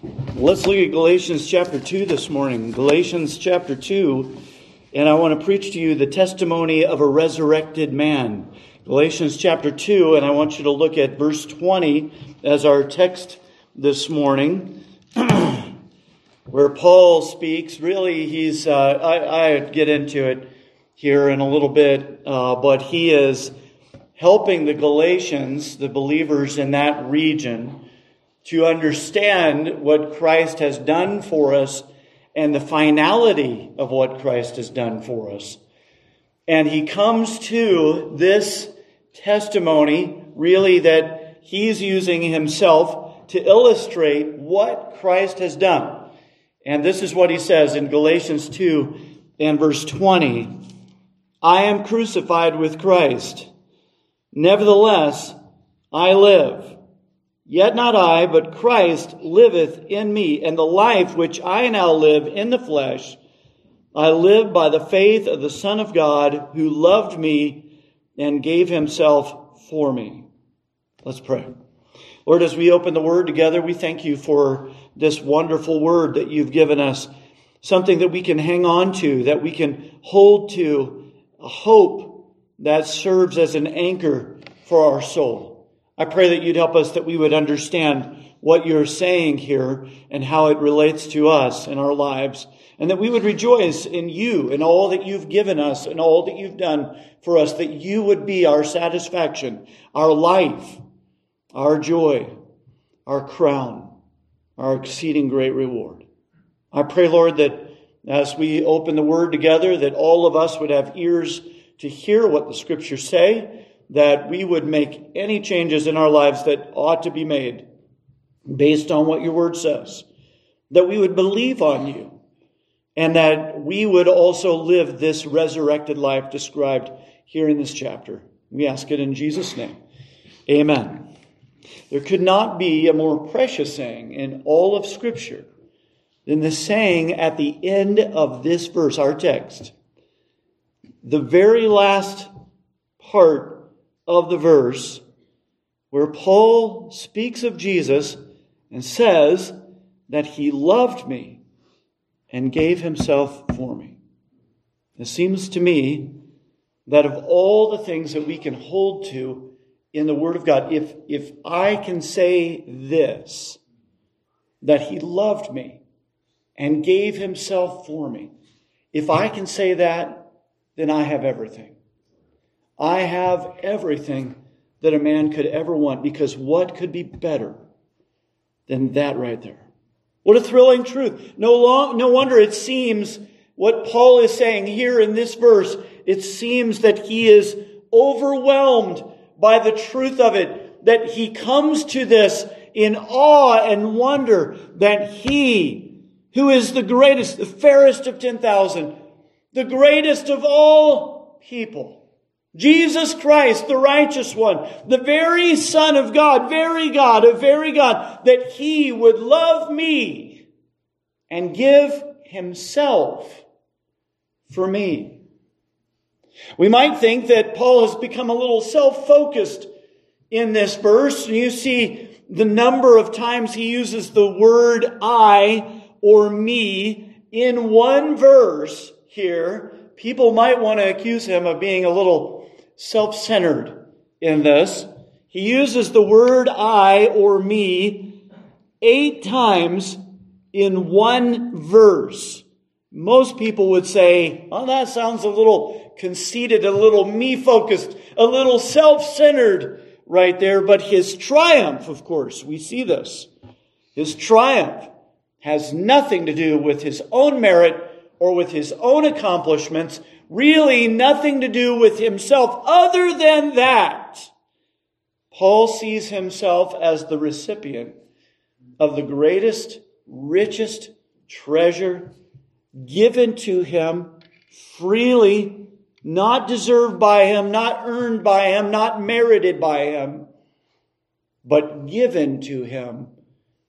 Let's look at Galatians chapter 2 this morning. Galatians chapter 2, and I want to preach to you the testimony of a resurrected man. Galatians chapter 2, and I want you to look at verse 20 as our text this morning, where Paul speaks. Really, he's, uh, I, I get into it here in a little bit, uh, but he is helping the Galatians, the believers in that region, to understand what Christ has done for us and the finality of what Christ has done for us. And he comes to this testimony, really, that he's using himself to illustrate what Christ has done. And this is what he says in Galatians 2 and verse 20 I am crucified with Christ. Nevertheless, I live. Yet not I, but Christ liveth in me, and the life which I now live in the flesh, I live by the faith of the Son of God, who loved me and gave himself for me. Let's pray. Lord, as we open the word together, we thank you for this wonderful word that you've given us, something that we can hang on to, that we can hold to, a hope that serves as an anchor for our soul. I pray that you'd help us that we would understand what you're saying here and how it relates to us in our lives, and that we would rejoice in you and all that you've given us and all that you've done for us, that you would be our satisfaction, our life, our joy, our crown, our exceeding great reward. I pray, Lord, that as we open the word together, that all of us would have ears to hear what the scriptures say that we would make any changes in our lives that ought to be made based on what your word says, that we would believe on you, and that we would also live this resurrected life described here in this chapter. We ask it in Jesus' name. Amen. There could not be a more precious saying in all of Scripture than the saying at the end of this verse, our text. The very last part of the verse where Paul speaks of Jesus and says that he loved me and gave himself for me. It seems to me that of all the things that we can hold to in the Word of God, if, if I can say this, that he loved me and gave himself for me, if I can say that, then I have everything. I have everything that a man could ever want because what could be better than that right there? What a thrilling truth. No, long, no wonder it seems what Paul is saying here in this verse, it seems that he is overwhelmed by the truth of it, that he comes to this in awe and wonder that he, who is the greatest, the fairest of 10,000, the greatest of all people, Jesus Christ, the righteous one, the very Son of God, very God, a very God, that He would love me and give Himself for me. We might think that Paul has become a little self-focused in this verse. You see the number of times he uses the word I or me in one verse here. People might want to accuse him of being a little self centered in this. He uses the word I or me eight times in one verse. Most people would say, oh, that sounds a little conceited, a little me focused, a little self centered right there. But his triumph, of course, we see this. His triumph has nothing to do with his own merit or with his own accomplishments, really nothing to do with himself other than that. Paul sees himself as the recipient of the greatest, richest treasure given to him freely, not deserved by him, not earned by him, not merited by him, but given to him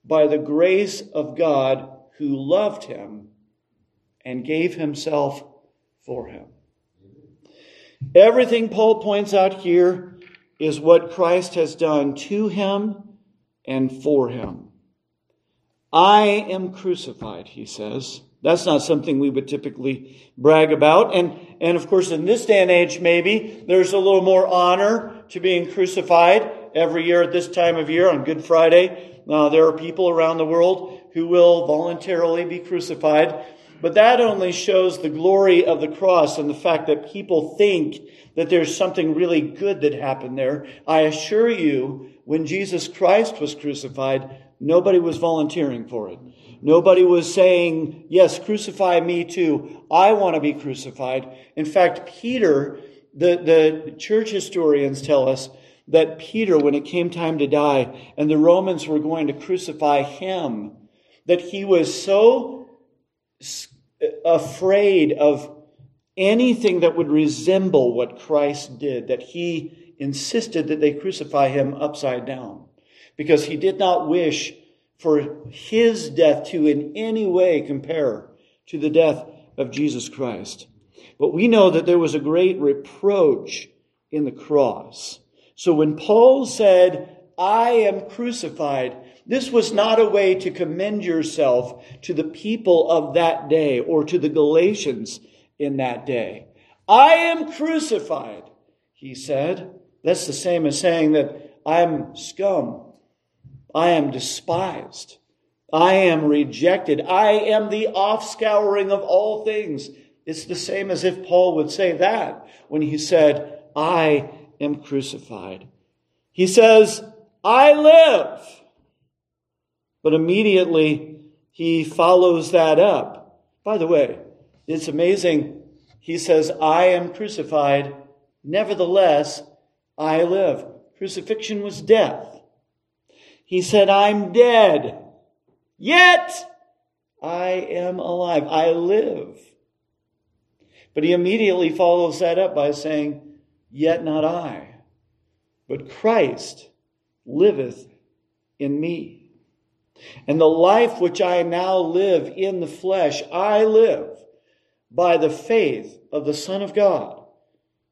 by the grace of God who loved him and gave himself for him. Everything Paul points out here is what Christ has done to him and for him. I am crucified, he says. That's not something we would typically brag about. And, and of course, in this day and age, maybe there's a little more honor to being crucified every year at this time of year on Good Friday. Uh, there are people around the world who will voluntarily be crucified. But that only shows the glory of the cross and the fact that people think that there's something really good that happened there. I assure you, when Jesus Christ was crucified, nobody was volunteering for it. Nobody was saying, yes, crucify me too. I want to be crucified. In fact, Peter, the, the church historians tell us that Peter, when it came time to die and the Romans were going to crucify him, that he was so afraid of anything that would resemble what Christ did that he insisted that they crucify him upside down because he did not wish for his death to in any way compare to the death of Jesus Christ. But we know that there was a great reproach in the cross. So when Paul said, I am crucified, this was not a way to commend yourself to the people of that day or to the Galatians in that day. I am crucified, he said. That's the same as saying that I'm scum. I am despised. I am rejected. I am the offscouring of all things. It's the same as if Paul would say that when he said, I am crucified. He says, I live. But immediately he follows that up. By the way, it's amazing. He says, I am crucified. Nevertheless, I live. Crucifixion was death. He said, I'm dead. Yet I am alive. I live. But he immediately follows that up by saying, Yet not I, but Christ liveth in me. And the life which I now live in the flesh, I live by the faith of the Son of God.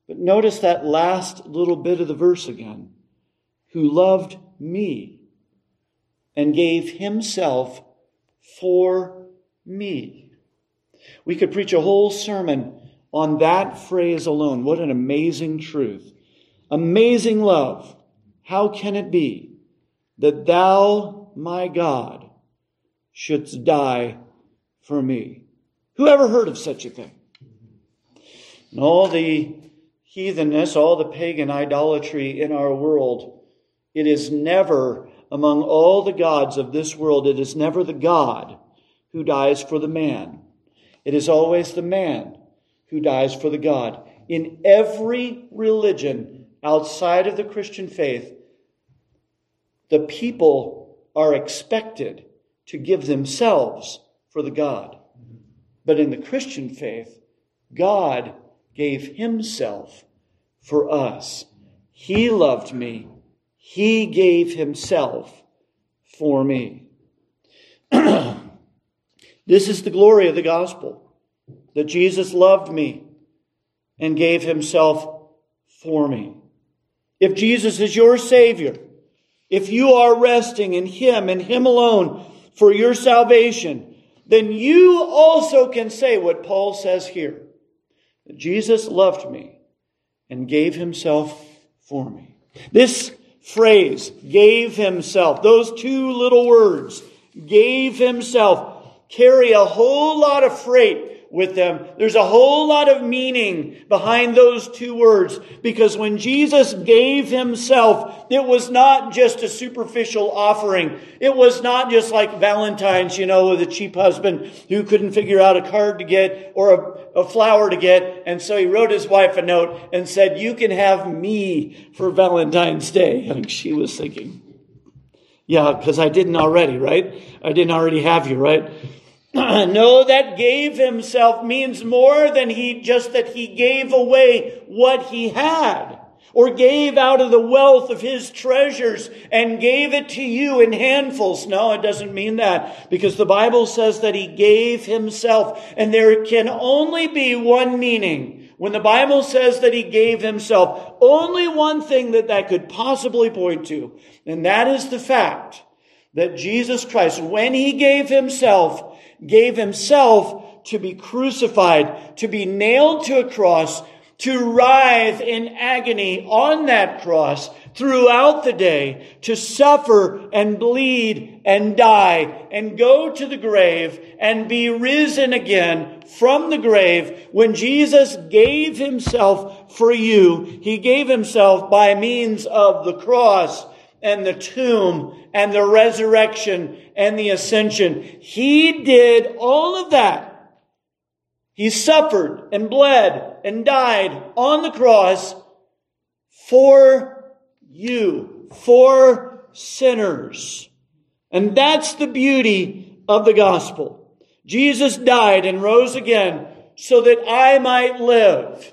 But notice that last little bit of the verse again. Who loved me and gave himself for me. We could preach a whole sermon on that phrase alone. What an amazing truth. Amazing love. How can it be that thou my God, shouldst die for me. Who ever heard of such a thing? And all the heathenness, all the pagan idolatry in our world, it is never among all the gods of this world, it is never the God who dies for the man. It is always the man who dies for the God. In every religion outside of the Christian faith, the people are expected to give themselves for the God. But in the Christian faith, God gave himself for us. He loved me. He gave himself for me. this is the glory of the gospel that Jesus loved me and gave himself for me. If Jesus is your Savior, if you are resting in Him and Him alone for your salvation, then you also can say what Paul says here. Jesus loved me and gave himself for me. This phrase, gave himself, those two little words, gave himself, carry a whole lot of freight with them. There's a whole lot of meaning behind those two words because when Jesus gave himself, it was not just a superficial offering. It was not just like Valentine's, you know, with a cheap husband who couldn't figure out a card to get or a, a flower to get. And so he wrote his wife a note and said, you can have me for Valentine's Day. And she was thinking, yeah, because I didn't already, right? I didn't already have you, right? no, that gave himself means more than he just that he gave away what he had or gave out of the wealth of his treasures and gave it to you in handfuls. No, it doesn't mean that because the Bible says that he gave himself and there can only be one meaning. When the Bible says that he gave himself, only one thing that that could possibly point to, and that is the fact that Jesus Christ, when he gave himself, gave himself to be crucified, to be nailed to a cross, to writhe in agony on that cross throughout the day, to suffer and bleed and die and go to the grave and be risen again from the grave. When Jesus gave himself for you, he gave himself by means of the cross and the tomb and the resurrection and the ascension. He did all of that he suffered and bled and died on the cross for you, for sinners. And that's the beauty of the gospel. Jesus died and rose again so that I might live.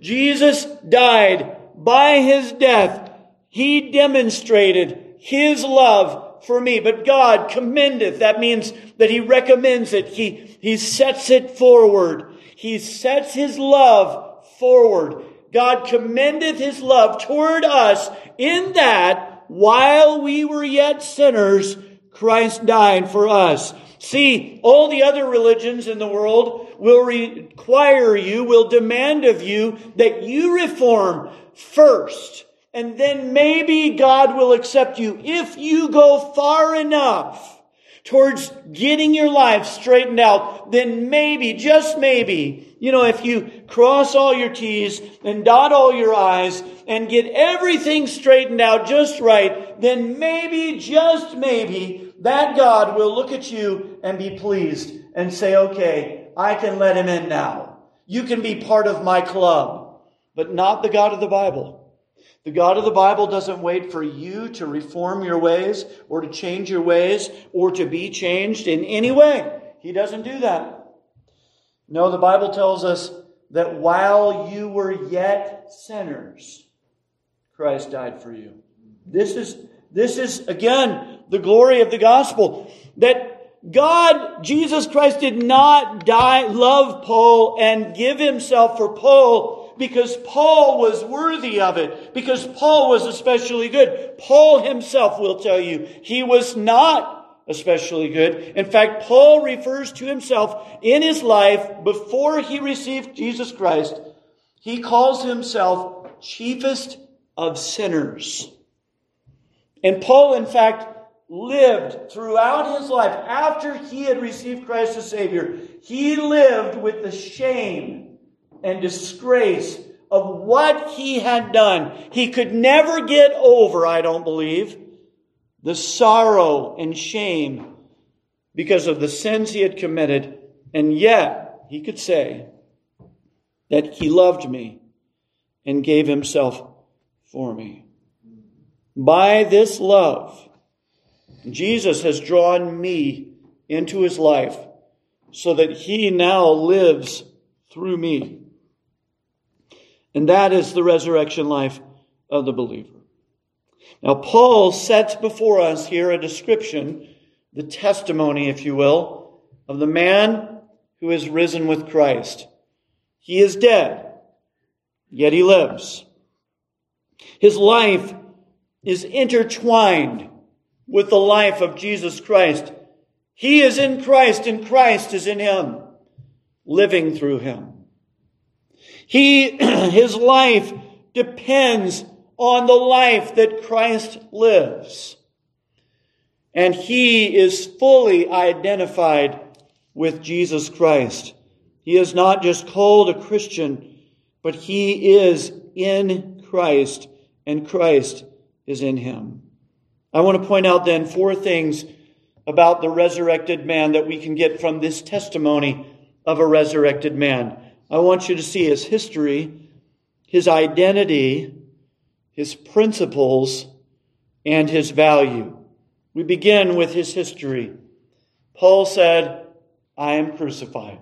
Jesus died by his death. He demonstrated his love for me. But God commendeth. That means that he recommends it. He he sets it forward. He sets his love forward. God commendeth his love toward us in that while we were yet sinners, Christ died for us. See, all the other religions in the world will require you, will demand of you that you reform first. And then maybe God will accept you if you go far enough towards getting your life straightened out, then maybe, just maybe, you know, if you cross all your T's and dot all your I's and get everything straightened out just right, then maybe, just maybe, that God will look at you and be pleased and say, okay, I can let him in now. You can be part of my club, but not the God of the Bible. The God of the Bible doesn't wait for you to reform your ways or to change your ways or to be changed in any way. He doesn't do that. No, the Bible tells us that while you were yet sinners, Christ died for you. This is, this is again the glory of the gospel that God, Jesus Christ did not die, love Paul and give himself for Paul because Paul was worthy of it, because Paul was especially good. Paul himself will tell you he was not especially good. In fact, Paul refers to himself in his life before he received Jesus Christ. He calls himself chiefest of sinners. And Paul, in fact, lived throughout his life after he had received Christ as Savior. He lived with the shame and disgrace of what he had done. He could never get over, I don't believe, the sorrow and shame because of the sins he had committed. And yet, he could say that he loved me and gave himself for me. By this love, Jesus has drawn me into his life so that he now lives through me. And that is the resurrection life of the believer. Now, Paul sets before us here a description, the testimony, if you will, of the man who is risen with Christ. He is dead, yet he lives. His life is intertwined with the life of Jesus Christ. He is in Christ and Christ is in him, living through him. He, his life depends on the life that Christ lives. And he is fully identified with Jesus Christ. He is not just called a Christian, but he is in Christ, and Christ is in him. I want to point out then four things about the resurrected man that we can get from this testimony of a resurrected man. I want you to see his history, his identity, his principles, and his value. We begin with his history. Paul said, I am crucified.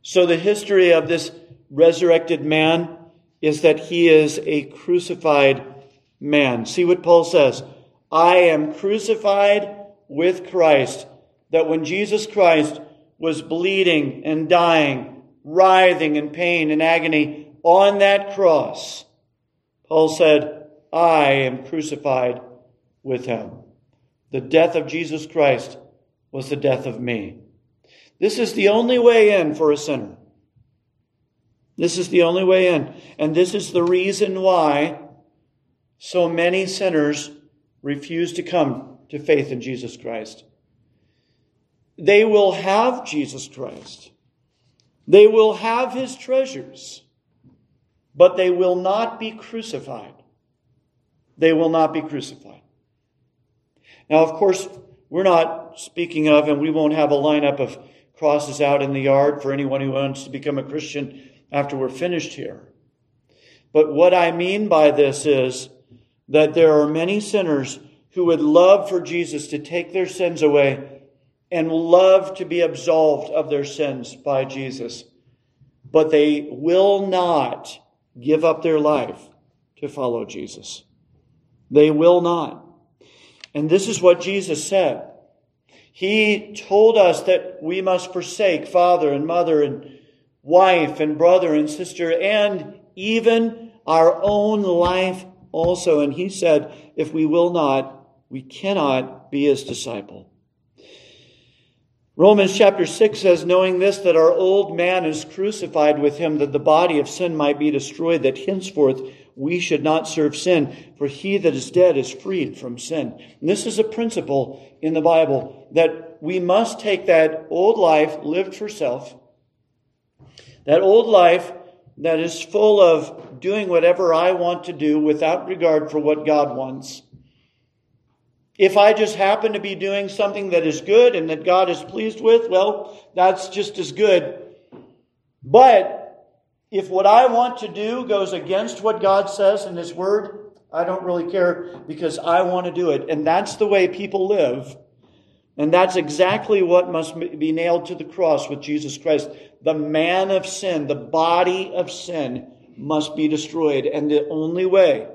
So the history of this resurrected man is that he is a crucified man. See what Paul says. I am crucified with Christ. That when Jesus Christ was bleeding and dying writhing in pain and agony on that cross, Paul said, I am crucified with him. The death of Jesus Christ was the death of me. This is the only way in for a sinner. This is the only way in. And this is the reason why so many sinners refuse to come to faith in Jesus Christ. They will have Jesus Christ. They will have his treasures, but they will not be crucified. They will not be crucified. Now, of course, we're not speaking of, and we won't have a lineup of crosses out in the yard for anyone who wants to become a Christian after we're finished here. But what I mean by this is that there are many sinners who would love for Jesus to take their sins away and love to be absolved of their sins by Jesus. But they will not give up their life to follow Jesus. They will not. And this is what Jesus said. He told us that we must forsake father and mother and wife and brother and sister and even our own life also. And he said, if we will not, we cannot be his disciple. Romans chapter 6 says, knowing this, that our old man is crucified with him, that the body of sin might be destroyed, that henceforth we should not serve sin, for he that is dead is freed from sin. And this is a principle in the Bible that we must take that old life lived for self, that old life that is full of doing whatever I want to do without regard for what God wants if I just happen to be doing something that is good and that God is pleased with, well, that's just as good. But if what I want to do goes against what God says in His Word, I don't really care because I want to do it. And that's the way people live. And that's exactly what must be nailed to the cross with Jesus Christ. The man of sin, the body of sin must be destroyed. And the only way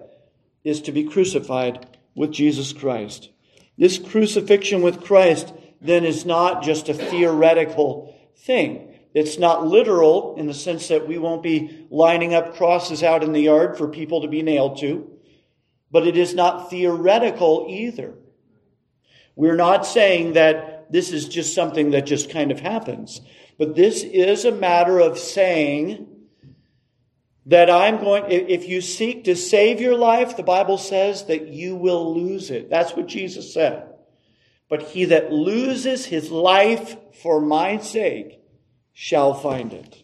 is to be crucified with Jesus Christ. This crucifixion with Christ then is not just a theoretical thing. It's not literal in the sense that we won't be lining up crosses out in the yard for people to be nailed to, but it is not theoretical either. We're not saying that this is just something that just kind of happens, but this is a matter of saying that I'm going, if you seek to save your life, the Bible says that you will lose it. That's what Jesus said. But he that loses his life for my sake shall find it.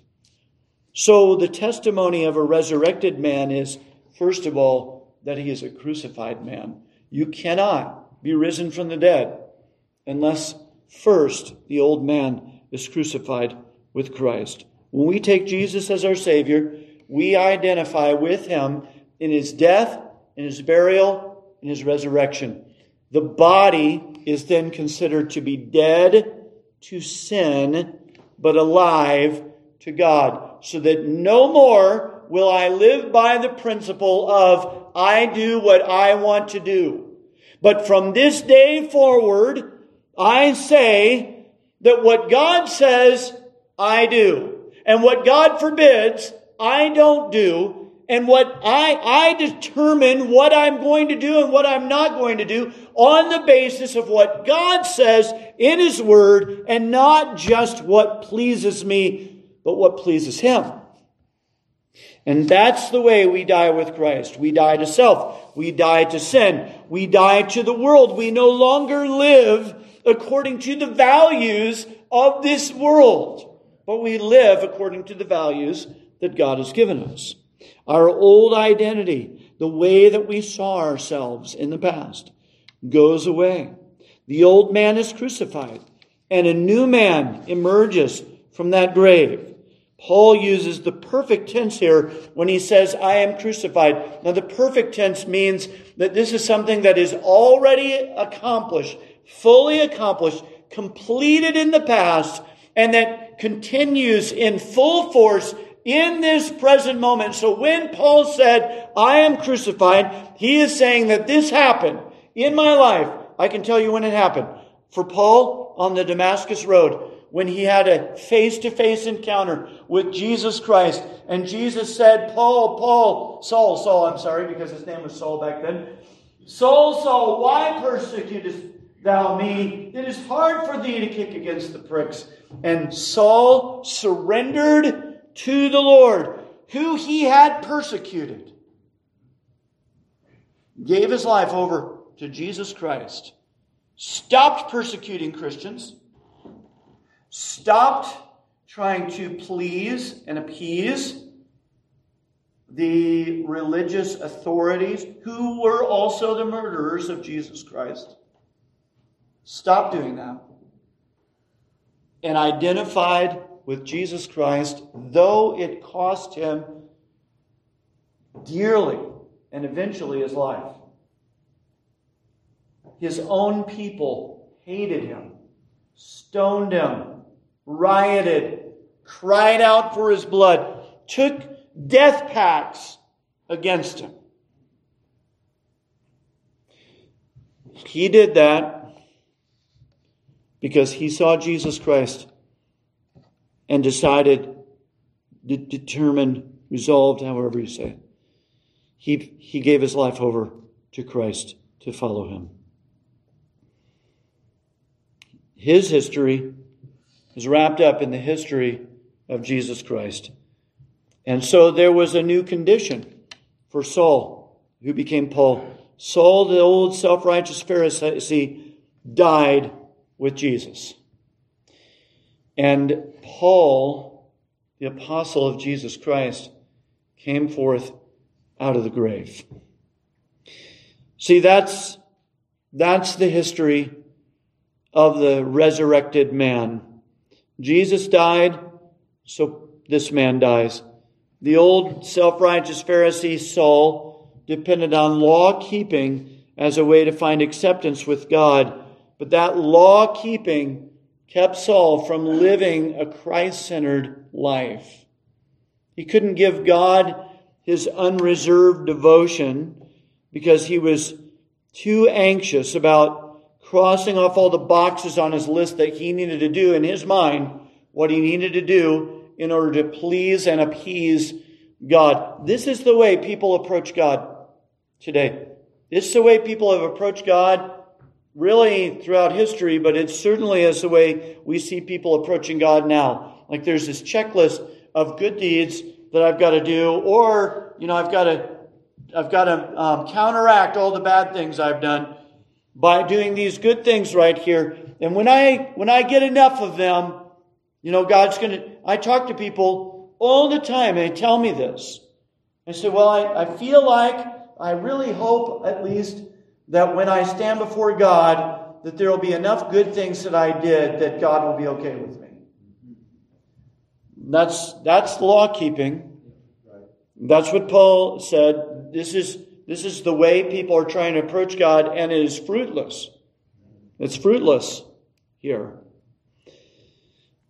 So the testimony of a resurrected man is, first of all, that he is a crucified man. You cannot be risen from the dead unless first the old man is crucified with Christ. When we take Jesus as our Savior, we identify with him in his death, in his burial, in his resurrection. The body is then considered to be dead to sin, but alive to God, so that no more will I live by the principle of I do what I want to do. But from this day forward, I say that what God says, I do. And what God forbids, I don't do and what I, I determine what I'm going to do and what I'm not going to do on the basis of what God says in His Word and not just what pleases me, but what pleases Him. And that's the way we die with Christ. We die to self. We die to sin. We die to the world. We no longer live according to the values of this world, but we live according to the values that God has given us. Our old identity, the way that we saw ourselves in the past, goes away. The old man is crucified, and a new man emerges from that grave. Paul uses the perfect tense here when he says, I am crucified. Now, the perfect tense means that this is something that is already accomplished, fully accomplished, completed in the past, and that continues in full force in this present moment. So when Paul said, I am crucified, he is saying that this happened in my life. I can tell you when it happened. For Paul on the Damascus Road, when he had a face to face encounter with Jesus Christ, and Jesus said, Paul, Paul, Saul, Saul, I'm sorry, because his name was Saul back then. Saul, Saul, why persecutest thou me? It is hard for thee to kick against the pricks. And Saul surrendered to the Lord, who he had persecuted, gave his life over to Jesus Christ, stopped persecuting Christians, stopped trying to please and appease the religious authorities who were also the murderers of Jesus Christ. Stop doing that. And identified with Jesus Christ, though it cost him dearly and eventually his life. His own people hated him, stoned him, rioted, cried out for his blood, took death pacts against him. He did that because he saw Jesus Christ and decided, de- determined, resolved, however you say it. He, he gave his life over to Christ to follow him. His history is wrapped up in the history of Jesus Christ. And so there was a new condition for Saul, who became Paul. Saul, the old self righteous Pharisee, died with Jesus. And Paul, the apostle of Jesus Christ, came forth out of the grave. See, that's, that's the history of the resurrected man. Jesus died, so this man dies. The old self righteous Pharisee Saul depended on law keeping as a way to find acceptance with God. But that law keeping kept Saul from living a Christ centered life. He couldn't give God his unreserved devotion because he was too anxious about crossing off all the boxes on his list that he needed to do in his mind, what he needed to do in order to please and appease God. This is the way people approach God today. This is the way people have approached God really throughout history, but it certainly is the way we see people approaching God now. Like there's this checklist of good deeds that I've got to do, or, you know, I've got to, I've got to um, counteract all the bad things I've done by doing these good things right here. And when I, when I get enough of them, you know, God's to, I talk to people all the time and they tell me this. I say, well, I, I feel like, I really hope at least that when I stand before God, that there will be enough good things that I did that God will be okay with me. That's, that's law keeping. That's what Paul said. This is, this is the way people are trying to approach God, and it is fruitless. It's fruitless here.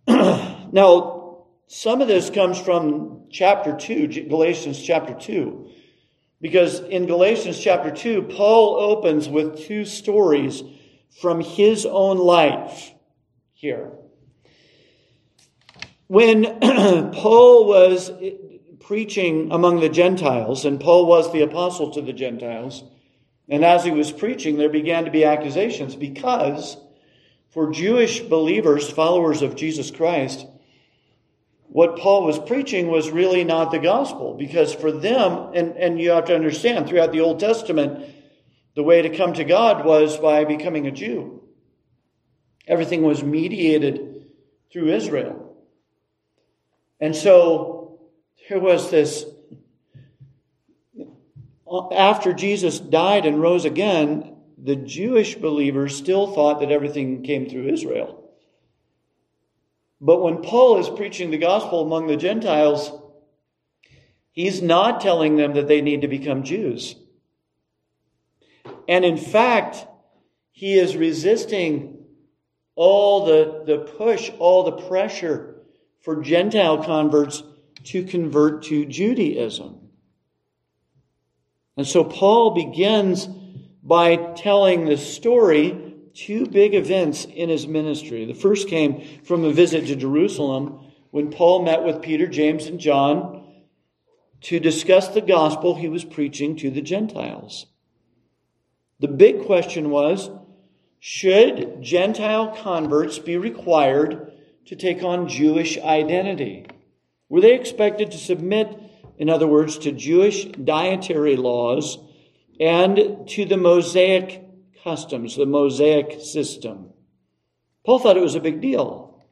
now, some of this comes from chapter 2, Galatians chapter 2. Because in Galatians chapter 2, Paul opens with two stories from his own life here. When Paul was preaching among the Gentiles, and Paul was the apostle to the Gentiles, and as he was preaching, there began to be accusations because for Jewish believers, followers of Jesus Christ, what Paul was preaching was really not the gospel because for them, and, and you have to understand throughout the Old Testament, the way to come to God was by becoming a Jew. Everything was mediated through Israel. And so there was this, after Jesus died and rose again, the Jewish believers still thought that everything came through Israel. But when Paul is preaching the gospel among the Gentiles, he's not telling them that they need to become Jews. And in fact, he is resisting all the, the push, all the pressure for Gentile converts to convert to Judaism. And so Paul begins by telling the story two big events in his ministry. The first came from a visit to Jerusalem when Paul met with Peter, James, and John to discuss the gospel he was preaching to the Gentiles. The big question was Should Gentile converts be required to take on Jewish identity? Were they expected to submit, in other words, to Jewish dietary laws and to the Mosaic customs, the Mosaic system? Paul thought it was a big deal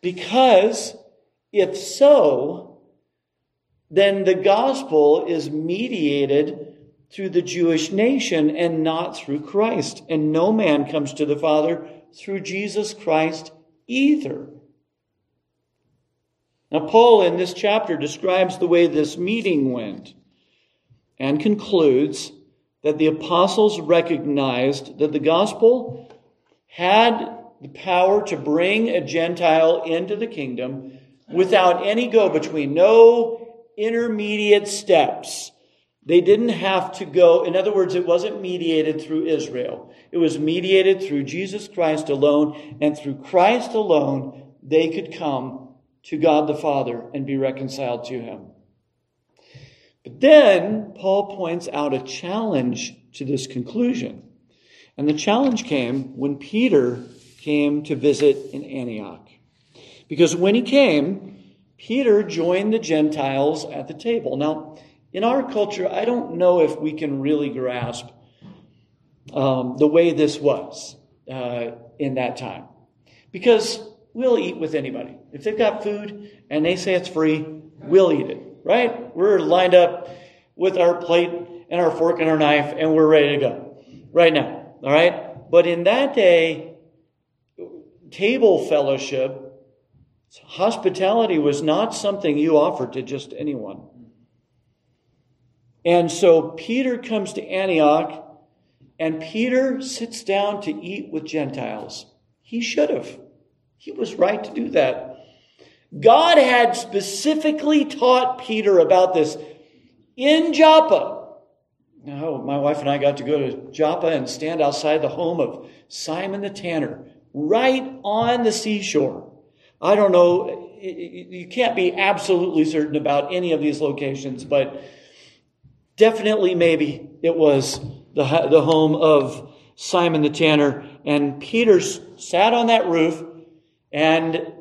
because if so, then the gospel is mediated through the Jewish nation and not through Christ. And no man comes to the Father through Jesus Christ either. Now, Paul in this chapter describes the way this meeting went and concludes that the apostles recognized that the gospel had the power to bring a Gentile into the kingdom without any go between, no intermediate steps. They didn't have to go, in other words, it wasn't mediated through Israel. It was mediated through Jesus Christ alone, and through Christ alone, they could come to God the Father and be reconciled to Him. But then Paul points out a challenge to this conclusion. And the challenge came when Peter came to visit in Antioch. Because when he came, Peter joined the Gentiles at the table. Now, in our culture, I don't know if we can really grasp um, the way this was uh, in that time. Because we'll eat with anybody. If they've got food and they say it's free, we'll eat it, right? We're lined up with our plate and our fork and our knife and we're ready to go right now, all right? But in that day, table fellowship, hospitality was not something you offered to just anyone. And so Peter comes to Antioch and Peter sits down to eat with Gentiles. He should have. He was right to do that. God had specifically taught Peter about this in Joppa. Oh, my wife and I got to go to Joppa and stand outside the home of Simon the tanner, right on the seashore. I don't know, you can't be absolutely certain about any of these locations, but definitely maybe it was the, the home of Simon the tanner. And Peter sat on that roof and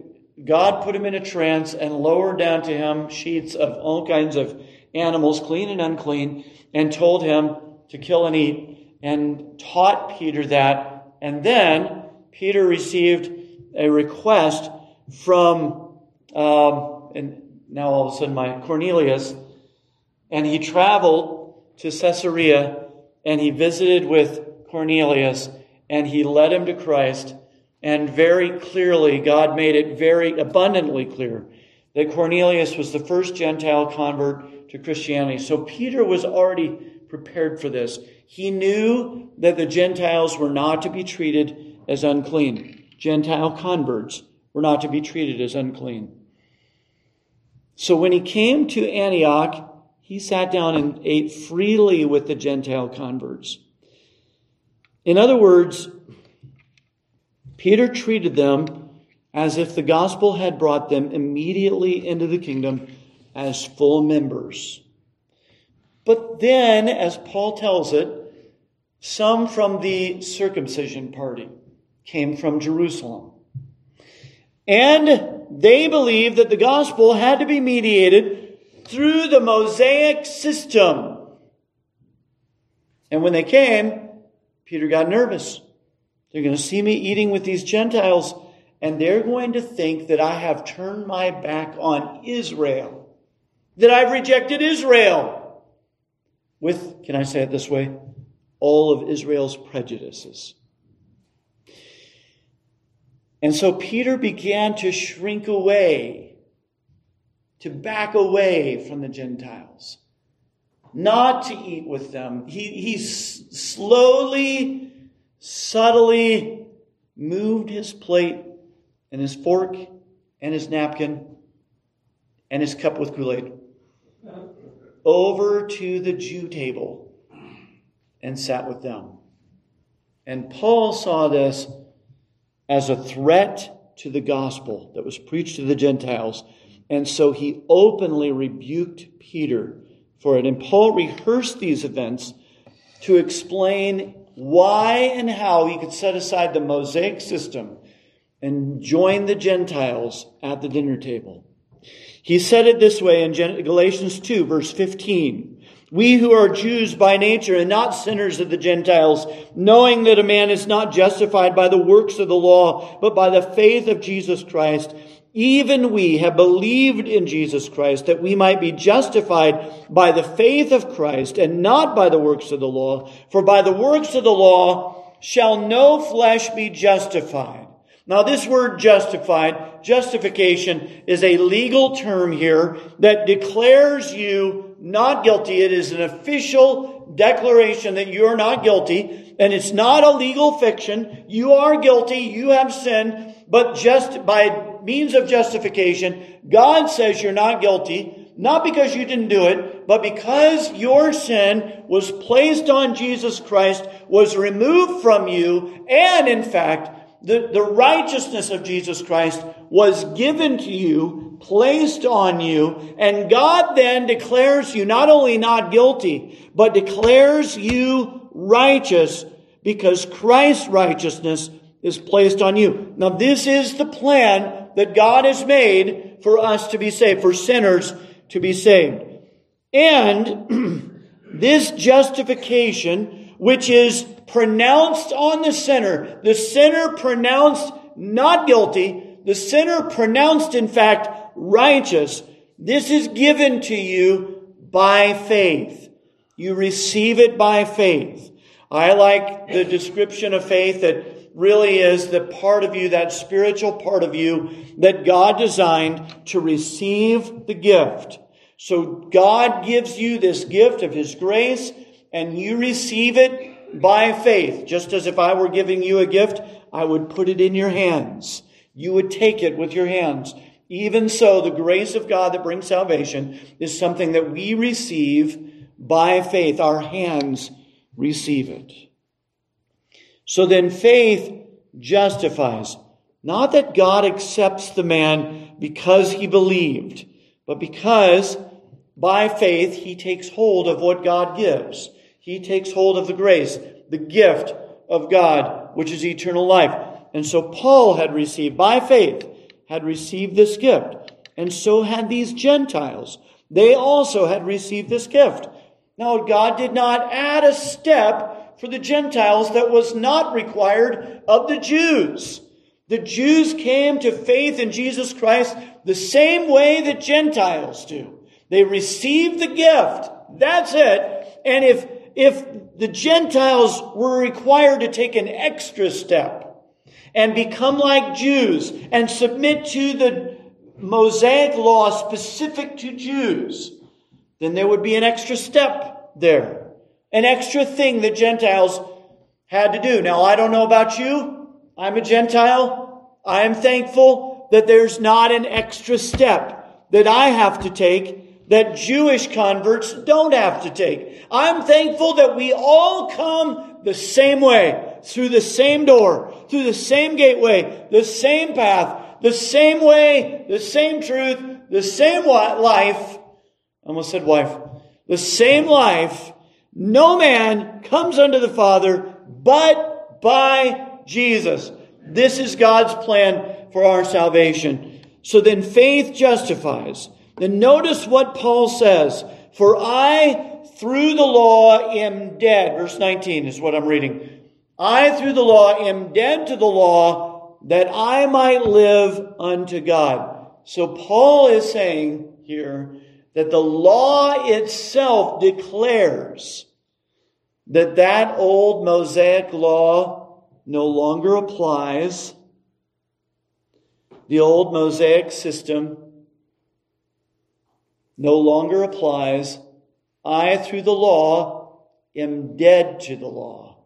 God put him in a trance and lowered down to him sheets of all kinds of animals, clean and unclean, and told him to kill and eat, and taught Peter that. And then Peter received a request from, um, and now all of a sudden my Cornelius, and he traveled to Caesarea and he visited with Cornelius and he led him to Christ and very clearly, God made it very abundantly clear that Cornelius was the first Gentile convert to Christianity. So Peter was already prepared for this. He knew that the Gentiles were not to be treated as unclean. Gentile converts were not to be treated as unclean. So when he came to Antioch, he sat down and ate freely with the Gentile converts. In other words, Peter treated them as if the gospel had brought them immediately into the kingdom as full members. But then, as Paul tells it, some from the circumcision party came from Jerusalem. And they believed that the gospel had to be mediated through the Mosaic system. And when they came, Peter got nervous. They're going to see me eating with these Gentiles, and they're going to think that I have turned my back on Israel, that I've rejected Israel with, can I say it this way, all of Israel's prejudices. And so Peter began to shrink away, to back away from the Gentiles, not to eat with them. He, he slowly subtly moved his plate and his fork and his napkin and his cup with Kool Aid over to the Jew table and sat with them. And Paul saw this as a threat to the gospel that was preached to the Gentiles. And so he openly rebuked Peter for it. And Paul rehearsed these events to explain why and how he could set aside the Mosaic system and join the Gentiles at the dinner table. He said it this way in Galatians 2, verse 15. We who are Jews by nature and not sinners of the Gentiles, knowing that a man is not justified by the works of the law, but by the faith of Jesus Christ, even we have believed in Jesus Christ that we might be justified by the faith of Christ and not by the works of the law. For by the works of the law shall no flesh be justified. Now this word justified, justification is a legal term here that declares you not guilty. It is an official declaration that you are not guilty and it's not a legal fiction. You are guilty. You have sinned, but just by means of justification, God says you're not guilty, not because you didn't do it, but because your sin was placed on Jesus Christ, was removed from you, and in fact, the, the righteousness of Jesus Christ was given to you, placed on you, and God then declares you not only not guilty, but declares you righteous because Christ's righteousness is placed on you. Now this is the plan that God has made for us to be saved, for sinners to be saved. And this justification, which is pronounced on the sinner, the sinner pronounced not guilty, the sinner pronounced in fact righteous, this is given to you by faith. You receive it by faith. I like the description of faith that really is the part of you, that spiritual part of you that God designed to receive the gift. So God gives you this gift of His grace and you receive it by faith. Just as if I were giving you a gift, I would put it in your hands. You would take it with your hands. Even so, the grace of God that brings salvation is something that we receive by faith. Our hands receive it. So then faith justifies. Not that God accepts the man because he believed, but because by faith he takes hold of what God gives. He takes hold of the grace, the gift of God, which is eternal life. And so Paul had received, by faith, had received this gift. And so had these Gentiles. They also had received this gift. Now, God did not add a step for the Gentiles that was not required of the Jews. The Jews came to faith in Jesus Christ the same way that Gentiles do. They received the gift. That's it. And if, if the Gentiles were required to take an extra step and become like Jews and submit to the Mosaic law specific to Jews, then there would be an extra step there. An extra thing that Gentiles had to do. Now, I don't know about you. I'm a Gentile. I am thankful that there's not an extra step that I have to take that Jewish converts don't have to take. I'm thankful that we all come the same way, through the same door, through the same gateway, the same path, the same way, the same truth, the same life. I almost said wife. The same life no man comes unto the Father but by Jesus. This is God's plan for our salvation. So then faith justifies. Then notice what Paul says. For I, through the law, am dead. Verse 19 is what I'm reading. I, through the law, am dead to the law that I might live unto God. So Paul is saying here that the law itself declares that that old Mosaic law no longer applies. The old Mosaic system no longer applies. I, through the law, am dead to the law,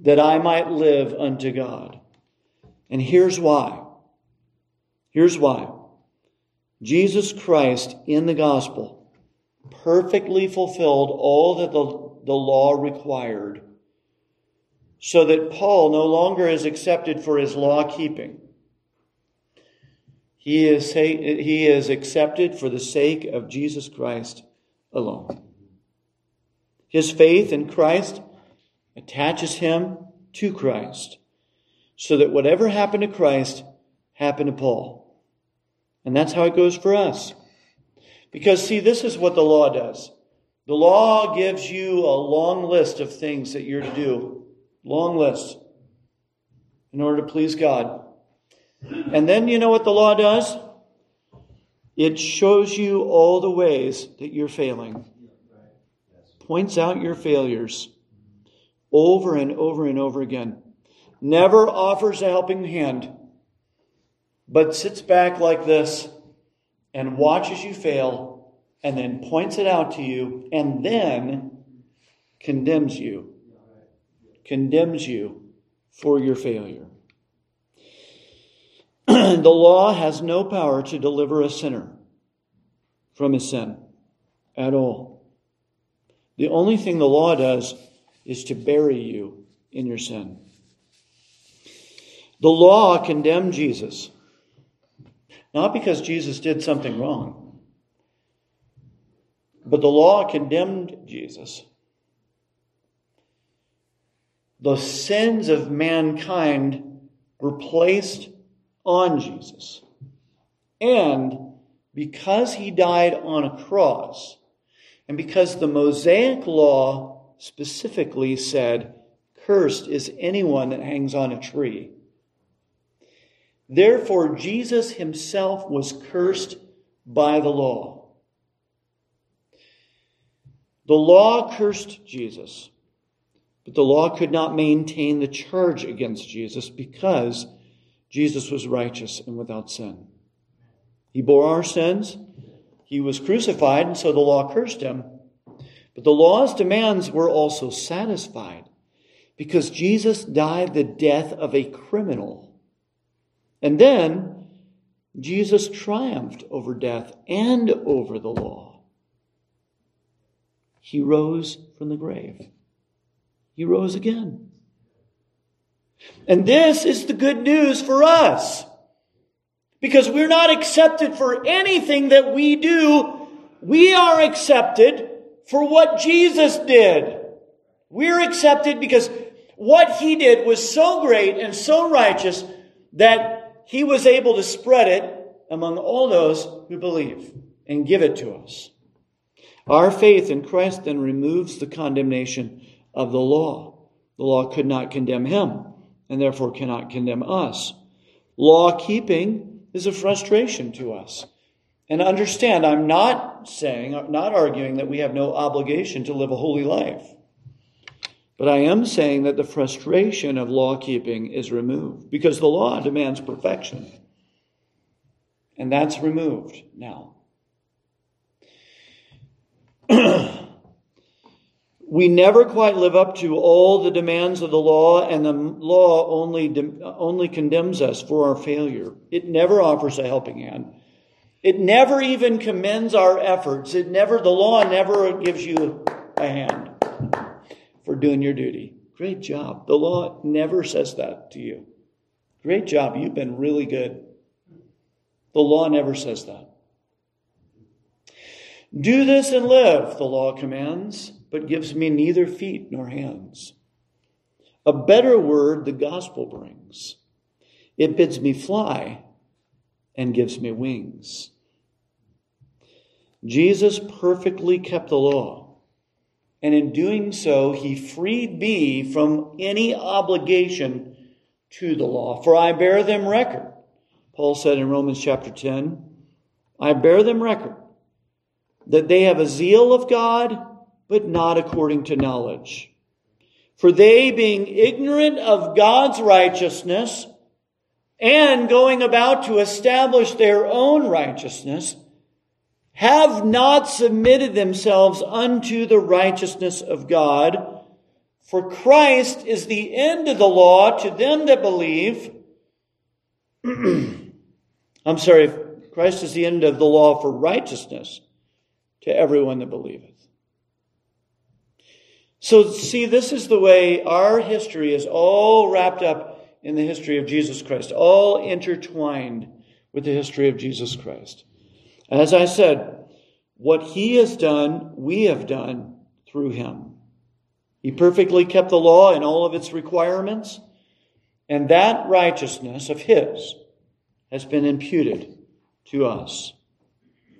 that I might live unto God. And here's why. Here's why. Jesus Christ in the gospel perfectly fulfilled all that the, the law required, so that Paul no longer is accepted for his law keeping. He is, he is accepted for the sake of Jesus Christ alone. His faith in Christ attaches him to Christ, so that whatever happened to Christ happened to Paul. And that's how it goes for us. Because, see, this is what the law does. The law gives you a long list of things that you're to do. Long list. In order to please God. And then you know what the law does? It shows you all the ways that you're failing. Points out your failures over and over and over again. Never offers a helping hand, but sits back like this and watches you fail and then points it out to you and then condemns you. Condemns you for your failure. the law has no power to deliver a sinner from his sin at all. The only thing the law does is to bury you in your sin. The law condemned Jesus, not because Jesus did something wrong, but the law condemned Jesus. The sins of mankind were placed on Jesus. And because he died on a cross, and because the Mosaic law specifically said, Cursed is anyone that hangs on a tree. Therefore, Jesus himself was cursed by the law. The law cursed Jesus, but the law could not maintain the charge against Jesus because Jesus was righteous and without sin. He bore our sins. He was crucified, and so the law cursed him. But the law's demands were also satisfied because Jesus died the death of a criminal. And then Jesus triumphed over death and over the law. He rose from the grave. He rose again. And this is the good news for us. Because we're not accepted for anything that we do. We are accepted for what Jesus did. We're accepted because what he did was so great and so righteous that he was able to spread it among all those who believe and give it to us. Our faith in Christ then removes the condemnation of the law. The law could not condemn him and therefore cannot condemn us. Law keeping is a frustration to us. And understand, I'm not saying, not arguing that we have no obligation to live a holy life. But I am saying that the frustration of law keeping is removed because the law demands perfection. And that's removed now. we never quite live up to all the demands of the law, and the law only, only condemns us for our failure. It never offers a helping hand. It never even commends our efforts. It never, the law never gives you a hand for doing your duty. Great job. The law never says that to you. Great job. You've been really good. The law never says that. Do this and live, the law commands but gives me neither feet nor hands. A better word the gospel brings. It bids me fly and gives me wings. Jesus perfectly kept the law, and in doing so, he freed me from any obligation to the law. For I bear them record. Paul said in Romans chapter 10, I bear them record that they have a zeal of God but not according to knowledge. For they, being ignorant of God's righteousness and going about to establish their own righteousness, have not submitted themselves unto the righteousness of God. For Christ is the end of the law to them that believe. I'm sorry, Christ is the end of the law for righteousness to everyone that believeth. So, see, this is the way our history is all wrapped up in the history of Jesus Christ, all intertwined with the history of Jesus Christ. As I said, what he has done, we have done through him. He perfectly kept the law and all of its requirements. And that righteousness of His has been imputed to us.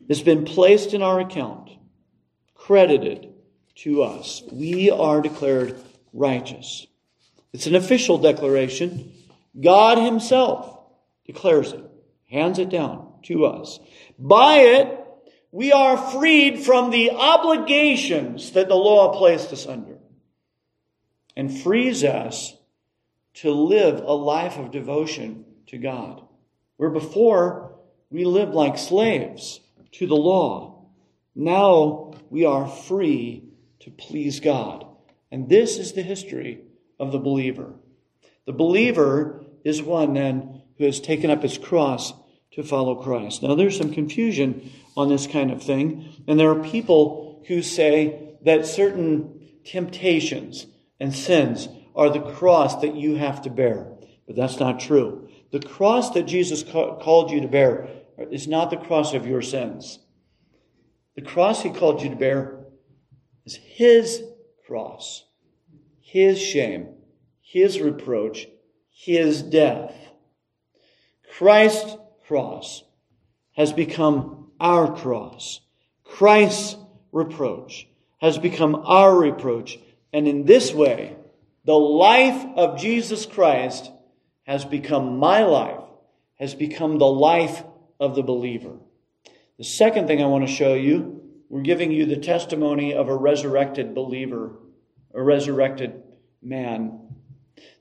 It's been placed in our account, credited to us. We are declared righteous. It's an official declaration. God Himself declares it, hands it down to us. By it, we are freed from the obligations that the law placed us under and frees us to live a life of devotion to God. Where before we lived like slaves to the law, now we are free to please God. And this is the history of the believer. The believer is one then who has taken up his cross to follow Christ. Now, there's some confusion on this kind of thing, and there are people who say that certain temptations and sins are the cross that you have to bear. But that's not true. The cross that Jesus called you to bear is not the cross of your sins. The cross he called you to bear is his cross, his shame, his reproach, his death. Christ's cross has become our cross. Christ's reproach has become our reproach. And in this way, the life of Jesus Christ has become my life, has become the life of the believer. The second thing I want to show you, we're giving you the testimony of a resurrected believer, a resurrected man.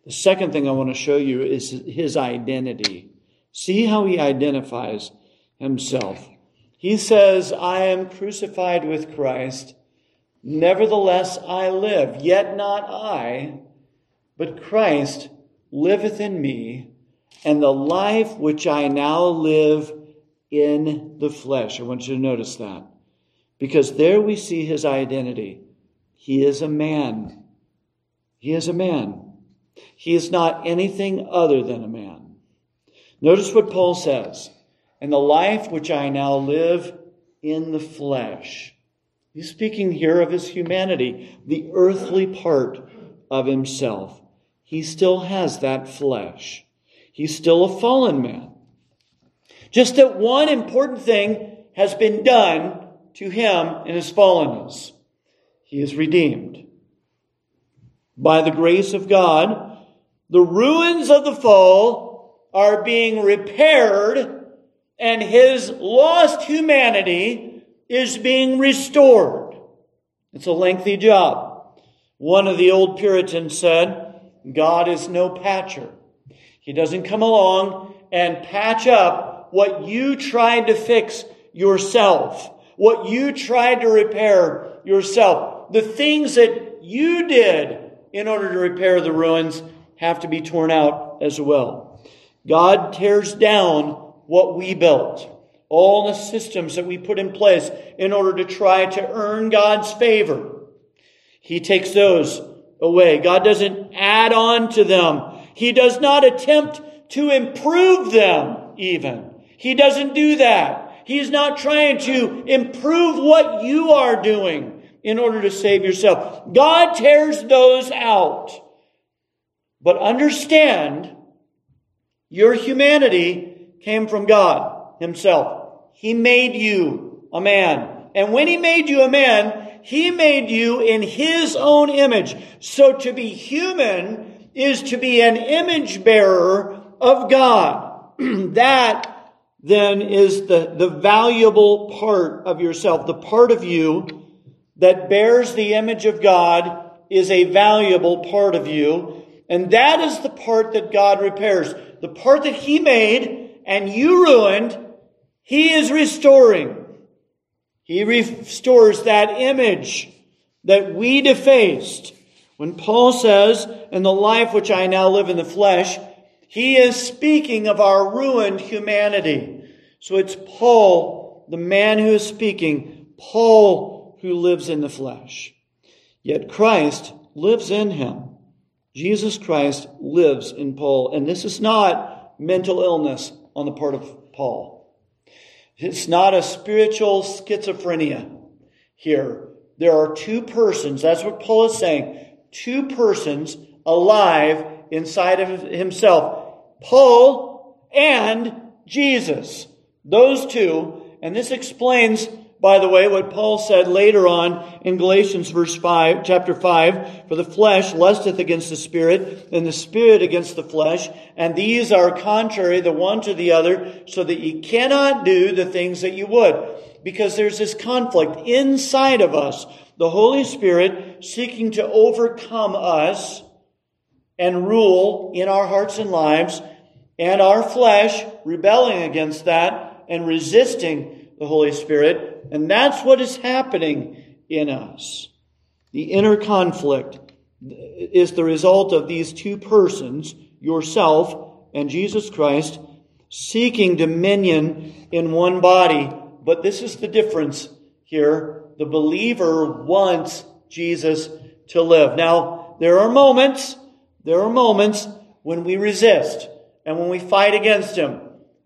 The second thing I want to show you is his identity. See how he identifies himself. He says, I am crucified with Christ. Nevertheless, I live, yet not I, but Christ liveth in me, and the life which I now live in the flesh. I want you to notice that. Because there we see his identity. He is a man. He is a man. He is not anything other than a man. Notice what Paul says. And the life which I now live in the flesh. He's speaking here of his humanity, the earthly part of himself. He still has that flesh. He's still a fallen man. Just that one important thing has been done to him in his fallenness. He is redeemed. By the grace of God, the ruins of the fall are being repaired and his lost humanity is being restored. It's a lengthy job. One of the old Puritans said, God is no patcher. He doesn't come along and patch up what you tried to fix yourself, what you tried to repair yourself. The things that you did in order to repair the ruins have to be torn out as well. God tears down what we built all the systems that we put in place in order to try to earn God's favor. He takes those away. God doesn't add on to them. He does not attempt to improve them even. He doesn't do that. He's not trying to improve what you are doing in order to save yourself. God tears those out. But understand, your humanity came from God Himself. He made you a man. And when He made you a man, He made you in His own image. So to be human is to be an image bearer of God. that then is the, the valuable part of yourself. The part of you that bears the image of God is a valuable part of you. And that is the part that God repairs. The part that He made and you ruined he is restoring. He restores that image that we defaced. When Paul says, in the life which I now live in the flesh, he is speaking of our ruined humanity. So it's Paul, the man who is speaking, Paul who lives in the flesh. Yet Christ lives in him. Jesus Christ lives in Paul. And this is not mental illness on the part of Paul. It's not a spiritual schizophrenia here. There are two persons. That's what Paul is saying. two persons alive inside of himself Paul and Jesus. Those two. And this explains by the way, what Paul said later on in Galatians verse 5, chapter 5, for the flesh lusteth against the spirit, and the spirit against the flesh, and these are contrary the one to the other, so that ye cannot do the things that you would. Because there's this conflict inside of us. The Holy Spirit seeking to overcome us and rule in our hearts and lives, and our flesh rebelling against that and resisting the Holy Spirit. And that's what is happening in us. The inner conflict is the result of these two persons, yourself and Jesus Christ, seeking dominion in one body. But this is the difference here. The believer wants Jesus to live. Now, there are moments, there are moments when we resist and when we fight against him.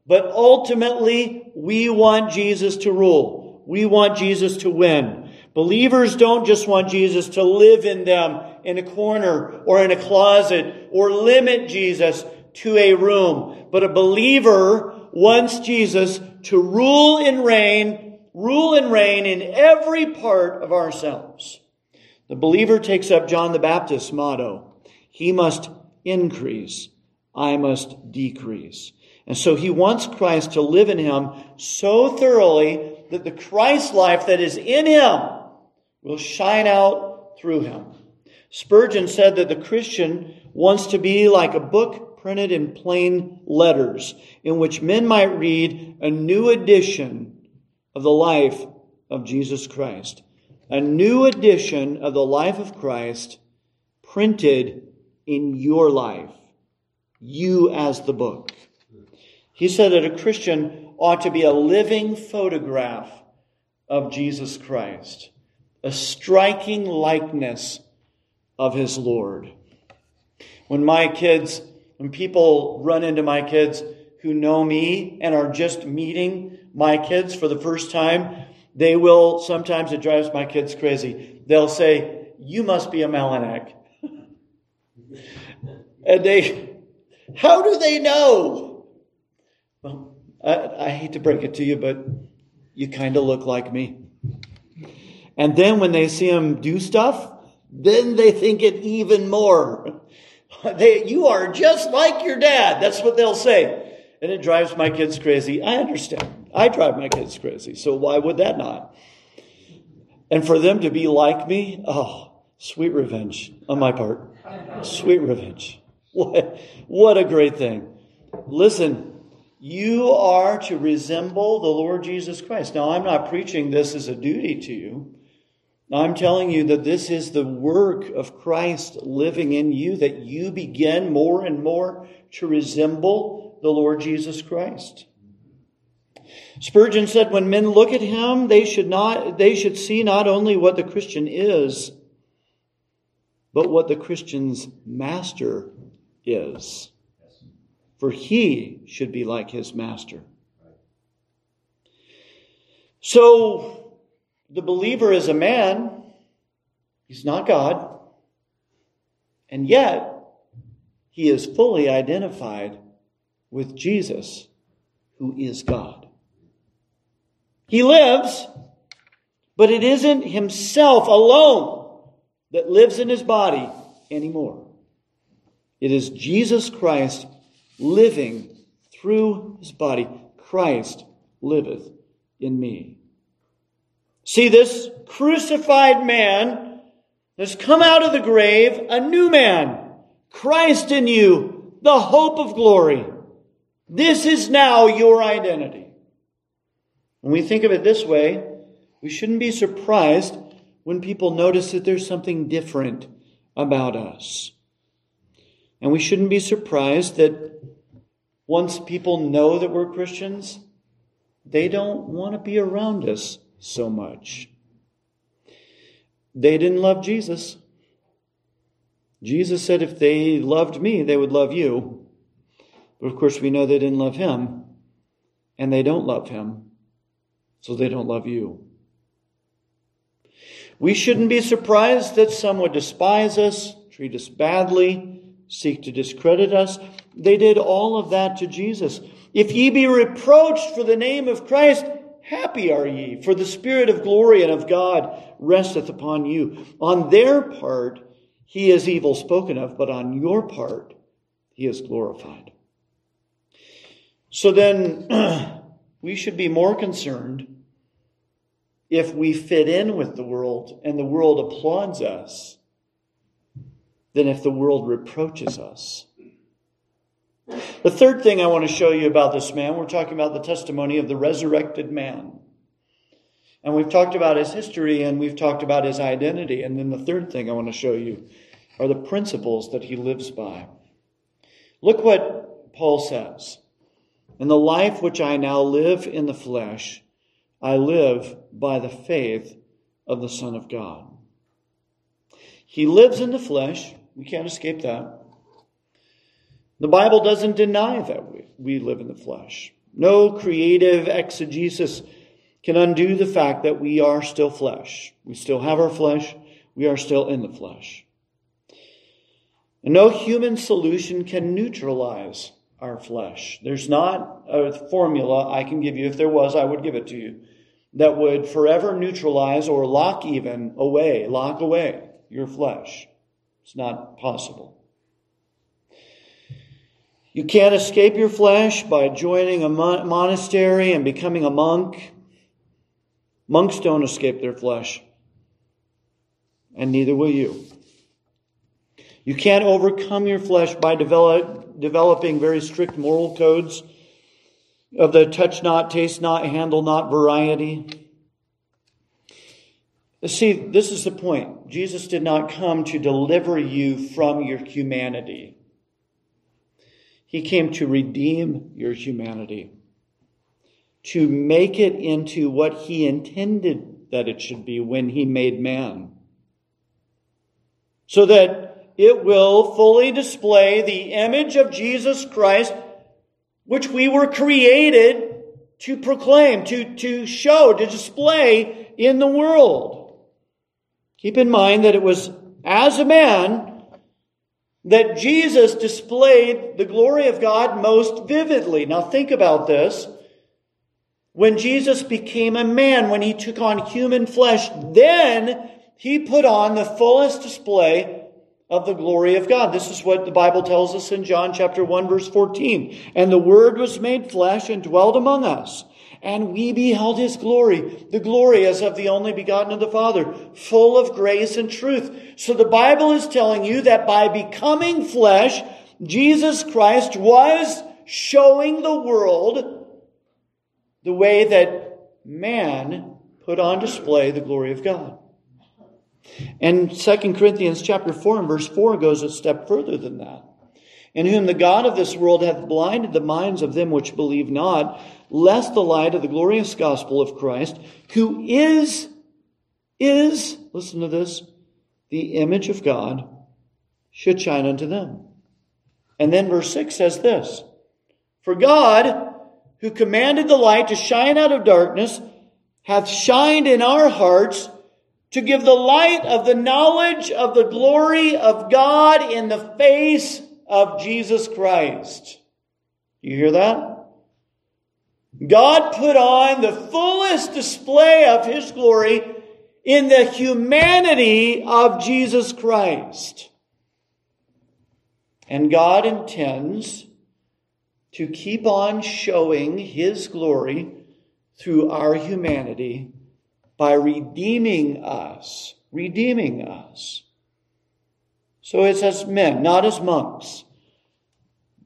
But ultimately, we want Jesus to rule. We want Jesus to win. Believers don't just want Jesus to live in them in a corner or in a closet or limit Jesus to a room. But a believer wants Jesus to rule and reign, rule and reign in every part of ourselves. The believer takes up John the Baptist's motto. He must increase. I must decrease. And so he wants Christ to live in him so thoroughly that the Christ life that is in him will shine out through him. Spurgeon said that the Christian wants to be like a book printed in plain letters in which men might read a new edition of the life of Jesus Christ. A new edition of the life of Christ printed in your life. You as the book. He said that a Christian ought to be a living photograph of Jesus Christ, a striking likeness of his Lord. When my kids, when people run into my kids who know me and are just meeting my kids for the first time, they will, sometimes it drives my kids crazy. They'll say, You must be a Melanek. and they, how do they know? Well, I, I hate to break it to you, but you kind of look like me. And then when they see him do stuff, then they think it even more. They, you are just like your dad. That's what they'll say. And it drives my kids crazy. I understand. I drive my kids crazy. So why would that not? And for them to be like me, oh, sweet revenge on my part. Sweet revenge. What, what a great thing. Listen, you are to resemble the Lord Jesus Christ. Now, I'm not preaching this as a duty to you. I'm telling you that this is the work of Christ living in you, that you begin more and more to resemble the Lord Jesus Christ. Spurgeon said, when men look at him, they should not, they should see not only what the Christian is, but what the Christian's master is for he should be like his master. So, the believer is a man, he's not God, and yet he is fully identified with Jesus, who is God. He lives, but it isn't himself alone that lives in his body anymore. It is Jesus Christ living through his body. Christ liveth in me. See, this crucified man has come out of the grave, a new man, Christ in you, the hope of glory. This is now your identity. When we think of it this way, we shouldn't be surprised when people notice that there's something different about us. And we shouldn't be surprised that once people know that we're Christians, they don't want to be around us so much. They didn't love Jesus. Jesus said if they loved me, they would love you. But of course, we know they didn't love him, and they don't love him, so they don't love you. We shouldn't be surprised that some would despise us, treat us badly, seek to discredit us. They did all of that to Jesus. If ye be reproached for the name of Christ, happy are ye, for the Spirit of glory and of God resteth upon you. On their part, he is evil spoken of, but on your part, he is glorified. So then, we should be more concerned if we fit in with the world and the world applauds us than if the world reproaches us. The third thing I want to show you about this man, we're talking about the testimony of the resurrected man. And we've talked about his history and we've talked about his identity. And then the third thing I want to show you are the principles that he lives by. Look what Paul says. In the life which I now live in the flesh, I live by the faith of the Son of God. He lives in the flesh. We can't escape that. The Bible doesn't deny that we, we live in the flesh. No creative exegesis can undo the fact that we are still flesh. We still have our flesh. We are still in the flesh. And no human solution can neutralize our flesh. There's not a formula I can give you. If there was, I would give it to you. That would forever neutralize or lock even away, lock away your flesh. It's not possible. You can't escape your flesh by joining a monastery and becoming a monk. Monks don't escape their flesh, and neither will you. You can't overcome your flesh by develop, developing very strict moral codes of the touch not, taste not, handle not variety. See, this is the point. Jesus did not come to deliver you from your humanity. He came to redeem your humanity, to make it into what He intended that it should be when He made man. So that it will fully display the image of Jesus Christ, which we were created to proclaim, to, to show, to display in the world. Keep in mind that it was as a man that Jesus displayed the glory of God most vividly. Now think about this. When Jesus became a man, when he took on human flesh, then he put on the fullest display of the glory of God. This is what the Bible tells us in John chapter 1 verse 14. And the word was made flesh and dwelt among us and we beheld his glory, the glory as of the only begotten of the Father, full of grace and truth. So the Bible is telling you that by becoming flesh, Jesus Christ was showing the world the way that man put on display the glory of God. And 2 Corinthians chapter 4 and verse 4 goes a step further than that. In whom the God of this world hath blinded the minds of them which believe not, lest the light of the glorious gospel of Christ, who is, is, listen to this, the image of God, should shine unto them. And then verse 6 says this For God, who commanded the light to shine out of darkness, hath shined in our hearts to give the light of the knowledge of the glory of God in the face of Jesus Christ. You hear that? God put on the fullest display of His glory in the humanity of Jesus Christ. And God intends to keep on showing His glory through our humanity by redeeming us, redeeming us. So it's as men, not as monks,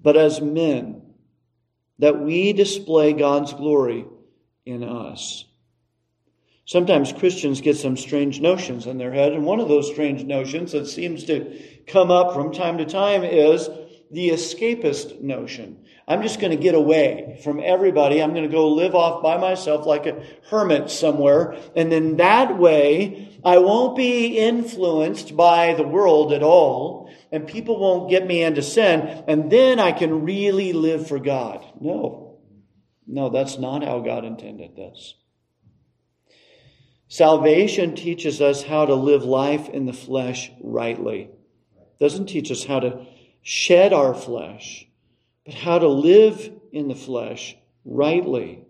but as men that we display God's glory in us. Sometimes Christians get some strange notions in their head, and one of those strange notions that seems to come up from time to time is the escapist notion. I'm just going to get away from everybody. I'm going to go live off by myself like a hermit somewhere. And then that way, I won't be influenced by the world at all and people won't get me into sin, and then I can really live for God. No. No, that's not how God intended this. Salvation teaches us how to live life in the flesh rightly. It doesn't teach us how to shed our flesh, but how to live in the flesh rightly.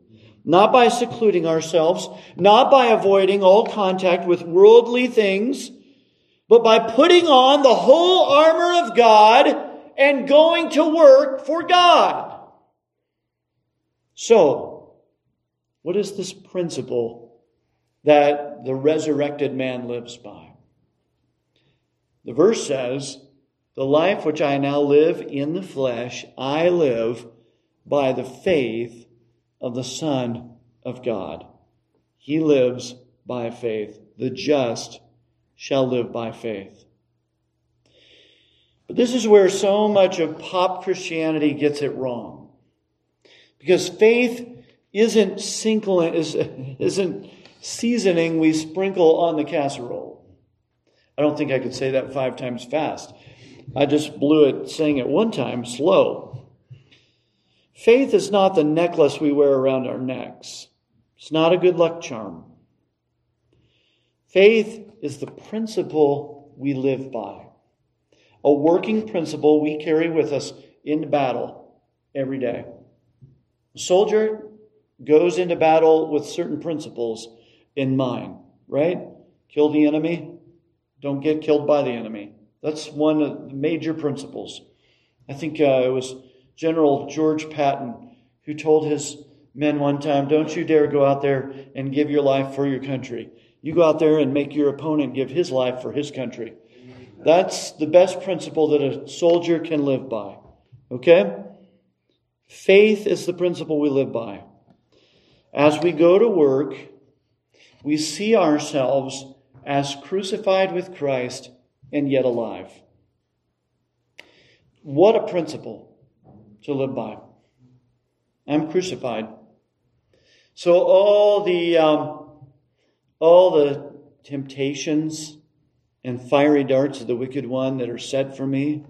Not by secluding ourselves, not by avoiding all contact with worldly things, but by putting on the whole armor of God and going to work for God. So, what is this principle that the resurrected man lives by? The verse says, The life which I now live in the flesh, I live by the faith of the Son of God. He lives by faith. The just shall live by faith. But this is where so much of pop Christianity gets it wrong. Because faith isn't, isn't seasoning we sprinkle on the casserole. I don't think I could say that five times fast. I just blew it saying it one time slow. Faith is not the necklace we wear around our necks. It's not a good luck charm. Faith is the principle we live by, a working principle we carry with us into battle every day. A soldier goes into battle with certain principles in mind, right? Kill the enemy, don't get killed by the enemy. That's one of the major principles. I think uh, it was General George Patton who told his men one time, Don't you dare go out there and give your life for your country. You go out there and make your opponent give his life for his country. That's the best principle that a soldier can live by. Okay? Faith is the principle we live by. As we go to work, we see ourselves as crucified with Christ and yet alive. What a principle to live by. I'm crucified. So all the um, all the temptations and fiery darts of the wicked one that are set for me,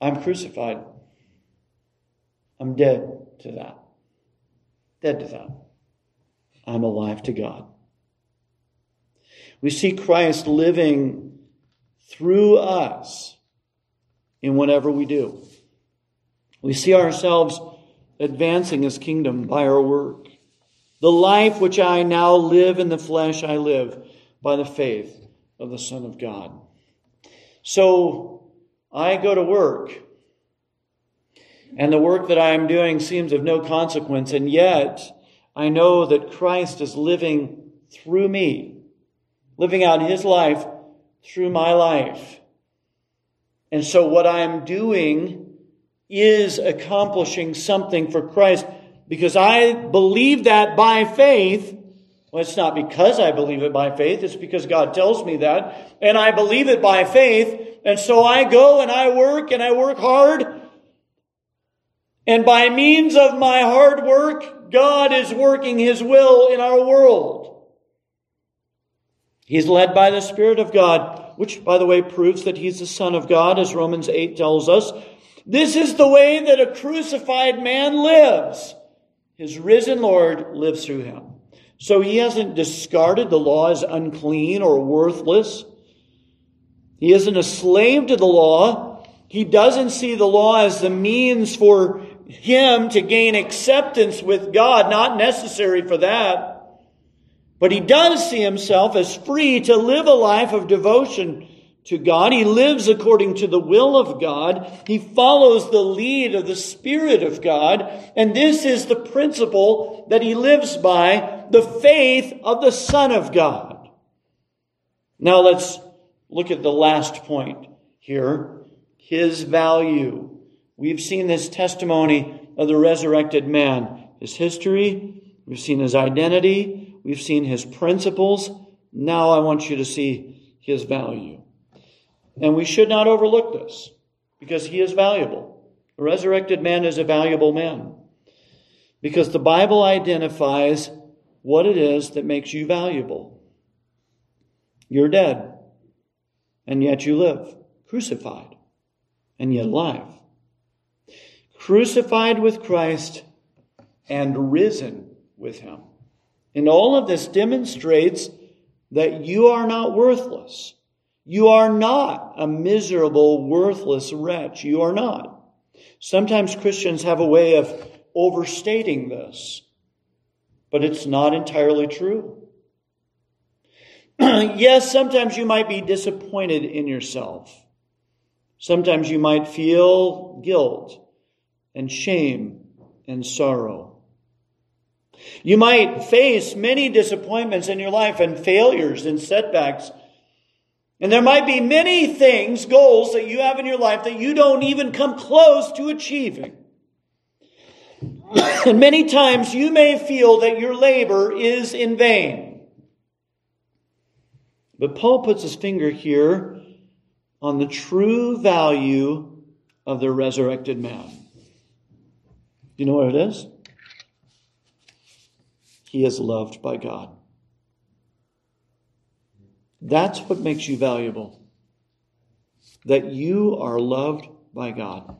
I'm crucified. I'm dead to that. Dead to that. I'm alive to God. We see Christ living through us in whatever we do. We see ourselves advancing his kingdom by our work. The life which I now live in the flesh, I live by the faith of the Son of God. So I go to work, and the work that I am doing seems of no consequence, and yet I know that Christ is living through me, living out his life through my life. And so what I'm doing is accomplishing something for Christ because I believe that by faith. Well, it's not because I believe it by faith, it's because God tells me that. And I believe it by faith. And so I go and I work and I work hard. And by means of my hard work, God is working His will in our world. He's led by the Spirit of God, which, by the way, proves that He's the Son of God, as Romans 8 tells us. This is the way that a crucified man lives. His risen Lord lives through him. So he hasn't discarded the law as unclean or worthless. He isn't a slave to the law. He doesn't see the law as the means for him to gain acceptance with God, not necessary for that. But he does see himself as free to live a life of devotion to God. He lives according to the will of God. He follows the lead of the Spirit of God. And this is the principle that he lives by, the faith of the Son of God. Now let's look at the last point here. His value. We've seen this testimony of the resurrected man. His history. We've seen his identity. We've seen his principles. Now I want you to see his value. And we should not overlook this because he is valuable. A resurrected man is a valuable man because the Bible identifies what it is that makes you valuable. You're dead, and yet you live, crucified, and yet alive. Crucified with Christ and risen with him. And all of this demonstrates that you are not worthless. You are not a miserable, worthless wretch. You are not. Sometimes Christians have a way of overstating this, but it's not entirely true. yes, sometimes you might be disappointed in yourself. Sometimes you might feel guilt and shame and sorrow. You might face many disappointments in your life and failures and setbacks. And there might be many things, goals that you have in your life that you don't even come close to achieving. and many times you may feel that your labor is in vain. But Paul puts his finger here on the true value of the resurrected man. Do you know what it is? He is loved by God. That's what makes you valuable. That you are loved by God.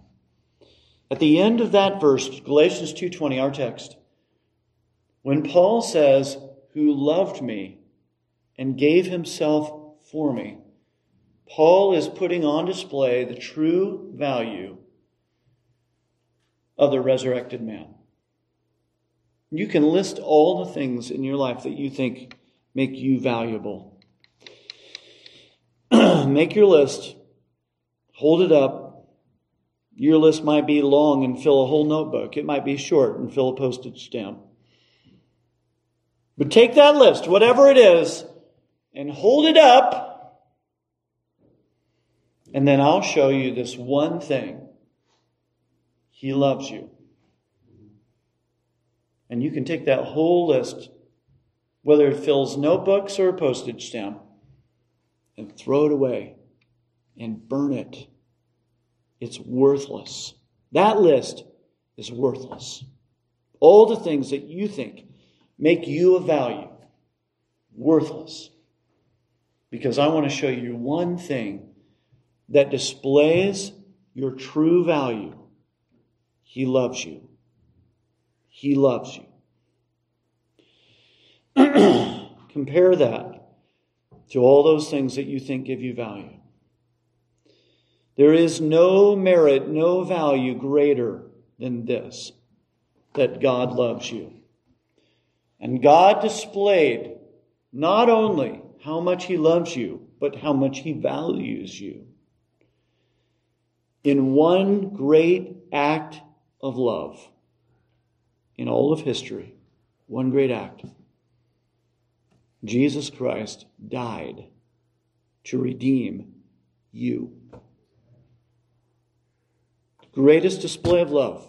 At the end of that verse, Galatians 2:20, our text, when Paul says, "Who loved me and gave himself for me," Paul is putting on display the true value of the resurrected man. You can list all the things in your life that you think make you valuable. make your list, hold it up. Your list might be long and fill a whole notebook, it might be short and fill a postage stamp. But take that list, whatever it is, and hold it up, and then I'll show you this one thing. He loves you. And you can take that whole list, whether it fills notebooks or a postage stamp, and throw it away and burn it. It's worthless. That list is worthless. All the things that you think make you of value, worthless. Because I want to show you one thing that displays your true value. He loves you. He loves you. Compare that to all those things that you think give you value. There is no merit, no value greater than this that God loves you. And God displayed not only how much He loves you, but how much He values you. In one great act of love in all of history, one great act. Jesus Christ died to redeem you. Greatest display of love.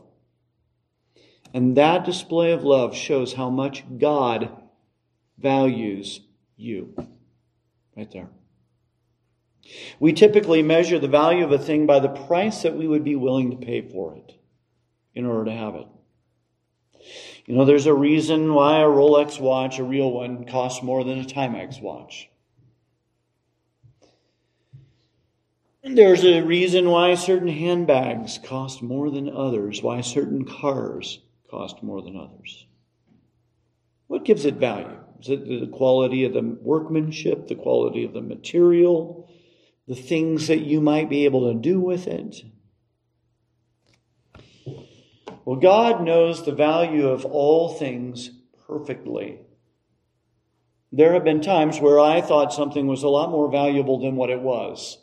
And that display of love shows how much God values you. Right there. We typically measure the value of a thing by the price that we would be willing to pay for it in order to have it. You know, there's a reason why a Rolex watch, a real one, costs more than a Timex watch. There's a reason why certain handbags cost more than others, why certain cars cost more than others. What gives it value? Is it the quality of the workmanship, the quality of the material, the things that you might be able to do with it? Well, God knows the value of all things perfectly. There have been times where I thought something was a lot more valuable than what it was.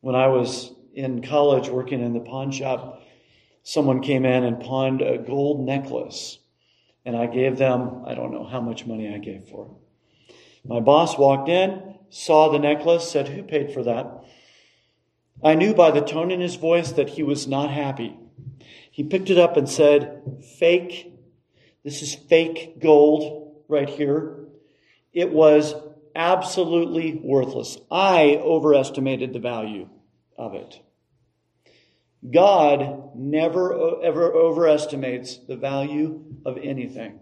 When I was in college working in the pawn shop, someone came in and pawned a gold necklace. And I gave them, I don't know how much money I gave for it. My boss walked in, saw the necklace, said, Who paid for that? I knew by the tone in his voice that he was not happy. He picked it up and said, Fake. This is fake gold right here. It was absolutely worthless. I overestimated the value of it. God never ever overestimates the value of anything.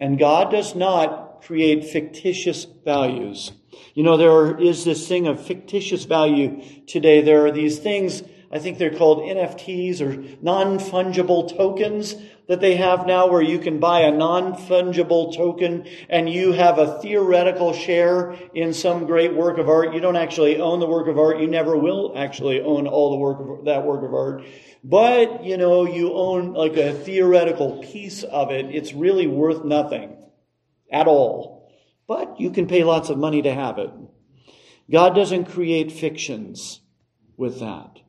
And God does not create fictitious values. You know, there is this thing of fictitious value today. There are these things I think they're called NFTs or non fungible tokens that they have now where you can buy a non-fungible token and you have a theoretical share in some great work of art. You don't actually own the work of art. You never will actually own all the work of that work of art. But, you know, you own like a theoretical piece of it. It's really worth nothing at all. But you can pay lots of money to have it. God doesn't create fictions with that.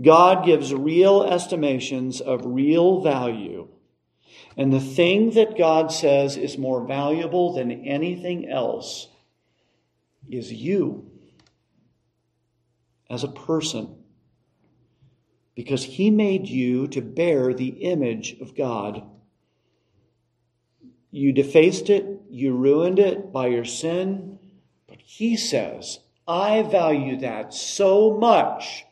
God gives real estimations of real value. And the thing that God says is more valuable than anything else is you as a person. Because He made you to bear the image of God. You defaced it, you ruined it by your sin, but He says, I value that so much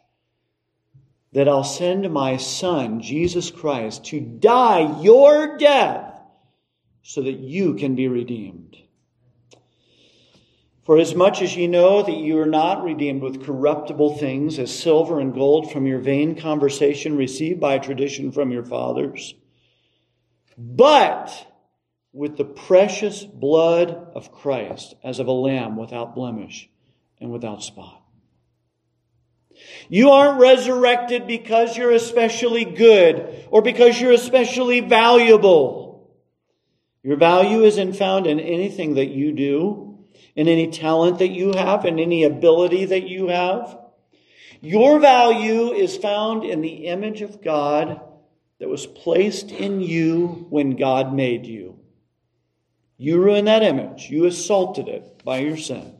that I'll send my Son, Jesus Christ, to die your death so that you can be redeemed. For as much as ye know that you are not redeemed with corruptible things, as silver and gold from your vain conversation received by tradition from your fathers, but with the precious blood of Christ, as of a lamb without blemish and without spot. You aren't resurrected because you're especially good or because you're especially valuable. Your value isn't found in anything that you do, in any talent that you have, in any ability that you have. Your value is found in the image of God that was placed in you when God made you. You ruined that image. You assaulted it by your sin.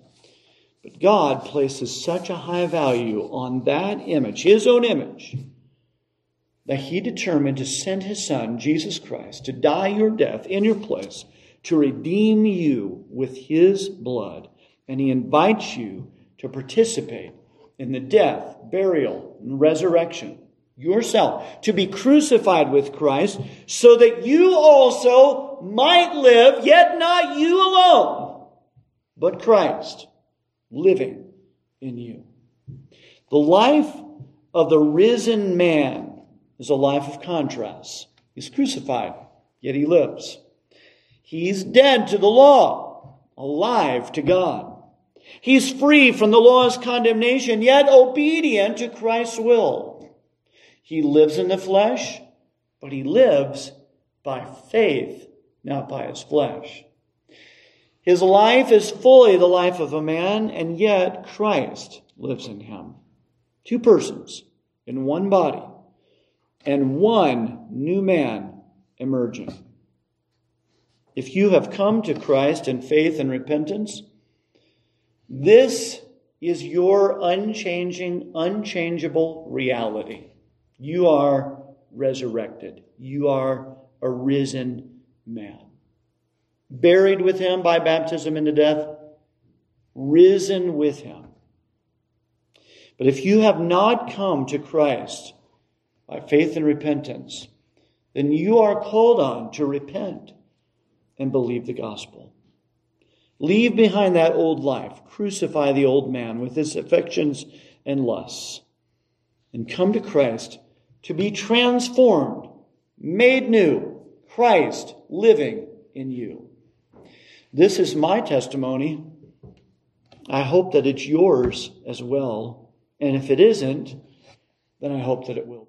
But God places such a high value on that image, His own image, that He determined to send His Son, Jesus Christ, to die your death in your place, to redeem you with His blood. And He invites you to participate in the death, burial, and resurrection yourself, to be crucified with Christ, so that you also might live, yet not you alone, but Christ living in you. The life of the risen man is a life of contrast. He's crucified, yet he lives. He's dead to the law, alive to God. He's free from the law's condemnation, yet obedient to Christ's will. He lives in the flesh, but he lives by faith, not by his flesh. His life is fully the life of a man, and yet Christ lives in him. Two persons in one body, and one new man emerging. If you have come to Christ in faith and repentance, this is your unchanging, unchangeable reality. You are resurrected. You are a risen man buried with him by baptism into death, risen with him. But if you have not come to Christ by faith and repentance, then you are called on to repent and believe the gospel. Leave behind that old life, crucify the old man with his affections and lusts, and come to Christ to be transformed, made new, Christ living in you. This is my testimony. I hope that it's yours as well. And if it isn't, then I hope that it will.